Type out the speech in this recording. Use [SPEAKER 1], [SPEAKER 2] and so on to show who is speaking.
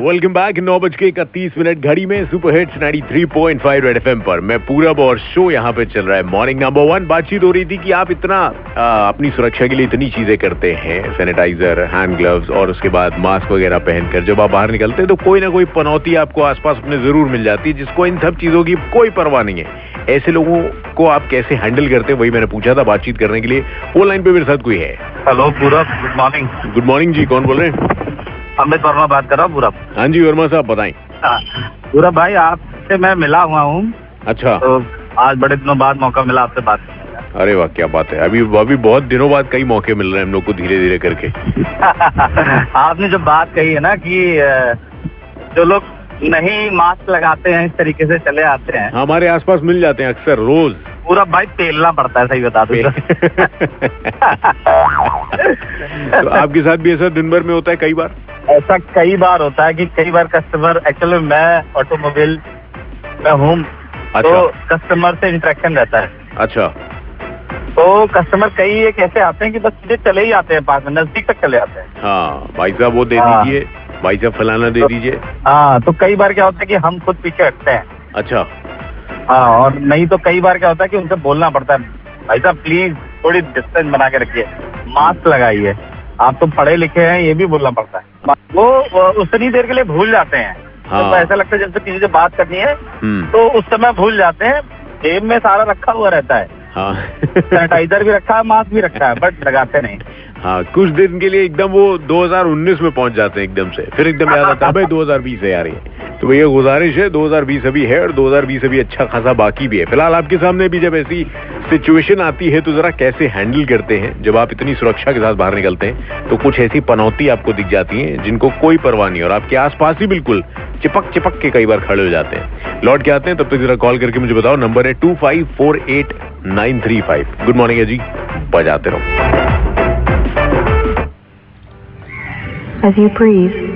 [SPEAKER 1] Welcome back नौ बज के इकतीस मिनट। घड़ी में सुपर हिट्स 93.5 रेड एफएम पर। मैं पूरब और शो यहाँ पे चल रहा है। मॉर्निंग नंबर वन बातचीत हो रही थी कि आप इतना आ, अपनी सुरक्षा के लिए इतनी चीज़ें करते हैं सैनिटाइजर हैंड ग्लव्स और उसके बाद मास्क वगैरह पहनकर। जब आप बाहर निकलते हैं तो कोई ना कोई पनौती आपको आसपास अपने ज़रूर मिल जाती है जिसको इन सब चीज़ों की कोई परवाह नहीं है। ऐसे लोगों को आप कैसे हैंडल करते हैं वही मैंने पूछा था बातचीत करने के लिए। वो लाइन पे मेरे साथ कोई है।
[SPEAKER 2] Hello Purab good morning
[SPEAKER 1] good morning ji कौन बोल रहे हैं?
[SPEAKER 2] अमित वर्मा बात कर रहा हूँ पूरब
[SPEAKER 1] हाँ जी वर्मा साहब बताएँ।
[SPEAKER 2] हाँ, पूरब भाई आपसे मैं मिला हुआ हूँ।
[SPEAKER 1] अच्छा।
[SPEAKER 2] तो आज बड़े दिनों बाद मौका मिला आपसे बात करने
[SPEAKER 1] अरे वाह क्या बात है। अभी अभी बहुत दिनों बाद कई मौके मिल रहे हैं हम लोग को धीरे धीरे करके।
[SPEAKER 2] आपने जो बात कही है ना कि जो लोग नहीं मास्क लगाते हैं इस तरीके से चले आते हैं।
[SPEAKER 1] हमारे आसपास मिल जाते हैं अक्सर रोज।
[SPEAKER 2] पूरा भाई पेलना पड़ता है सही बता दो
[SPEAKER 1] तो। आपके साथ भी ऐसा दिन भर में होता है कई बार?
[SPEAKER 2] ऐसा कई बार होता है कि कई बार कस्टमर एक्चुअली मैं ऑटोमोबाइल में हूँ अच्छा। तो
[SPEAKER 1] अच्छा।
[SPEAKER 2] कस्टमर से इंटरेक्शन रहता है।
[SPEAKER 1] अच्छा।
[SPEAKER 2] तो कस्टमर कई एक ऐसे आते हैं कि बस सीधे चले ही आते हैं पास में नज़दीक तक चले आते हैं।
[SPEAKER 1] हाँ भाई साहब वो दे
[SPEAKER 2] हाँ।
[SPEAKER 1] दीजिए। भाई साहब फलाना दे
[SPEAKER 2] तो-
[SPEAKER 1] दीजिए।
[SPEAKER 2] हाँ तो कई बार क्या होता है कि हम खुद पीछे हटते हैं।
[SPEAKER 1] अच्छा।
[SPEAKER 2] हाँ और नहीं तो कई बार क्या होता है कि उनसे बोलना पड़ता है भाई साहब प्लीज़ थोड़ी डिस्टेंस बना के रखिए मास्क लगाइए। आप तो पढ़े लिखे हैं ये भी बोलना पड़ता है। वो, उतनी देर के लिए भूल जाते हैं।
[SPEAKER 1] हाँ।
[SPEAKER 2] तो ऐसा लगता है जैसे किसी से बात करनी है
[SPEAKER 1] हम्म।
[SPEAKER 2] तो उस समय भूल जाते हैं। जेब में सारा रखा हुआ रहता है।
[SPEAKER 1] हाँ।
[SPEAKER 2] सैनिटाइजर भी रखा है मास्क भी रखा है बट लगाते नहीं।
[SPEAKER 1] हाँ कुछ दिन के लिए एकदम वो 2019 में पहुँच जाते हैं एकदम से। फिर एकदम याद आता है भाई 2020 है यार ये। तो भैया, गुजारिश है 2020 अभी है और 2020 अभी अच्छा खासा बाकी भी है। फ़िलहाल आपके सामने भी जब ऐसी सिचुएशन आती है तो जरा कैसे हैंडल करते हैं? जब आप इतनी सुरक्षा के साथ बाहर निकलते हैं तो कुछ ऐसी पनौती आपको दिख जाती है, जिनको कोई परवाह नहीं, और आपके आसपास ही बिल्कुल चिपक चिपक के कई बार खड़े हो जाते हैं। लौट के आते हैं, तब तक जरा कॉल करके मुझे बताओ, नंबर है two five four eight nine three five. Good morning है जी बजाते रहो।
[SPEAKER 3] As you breathe,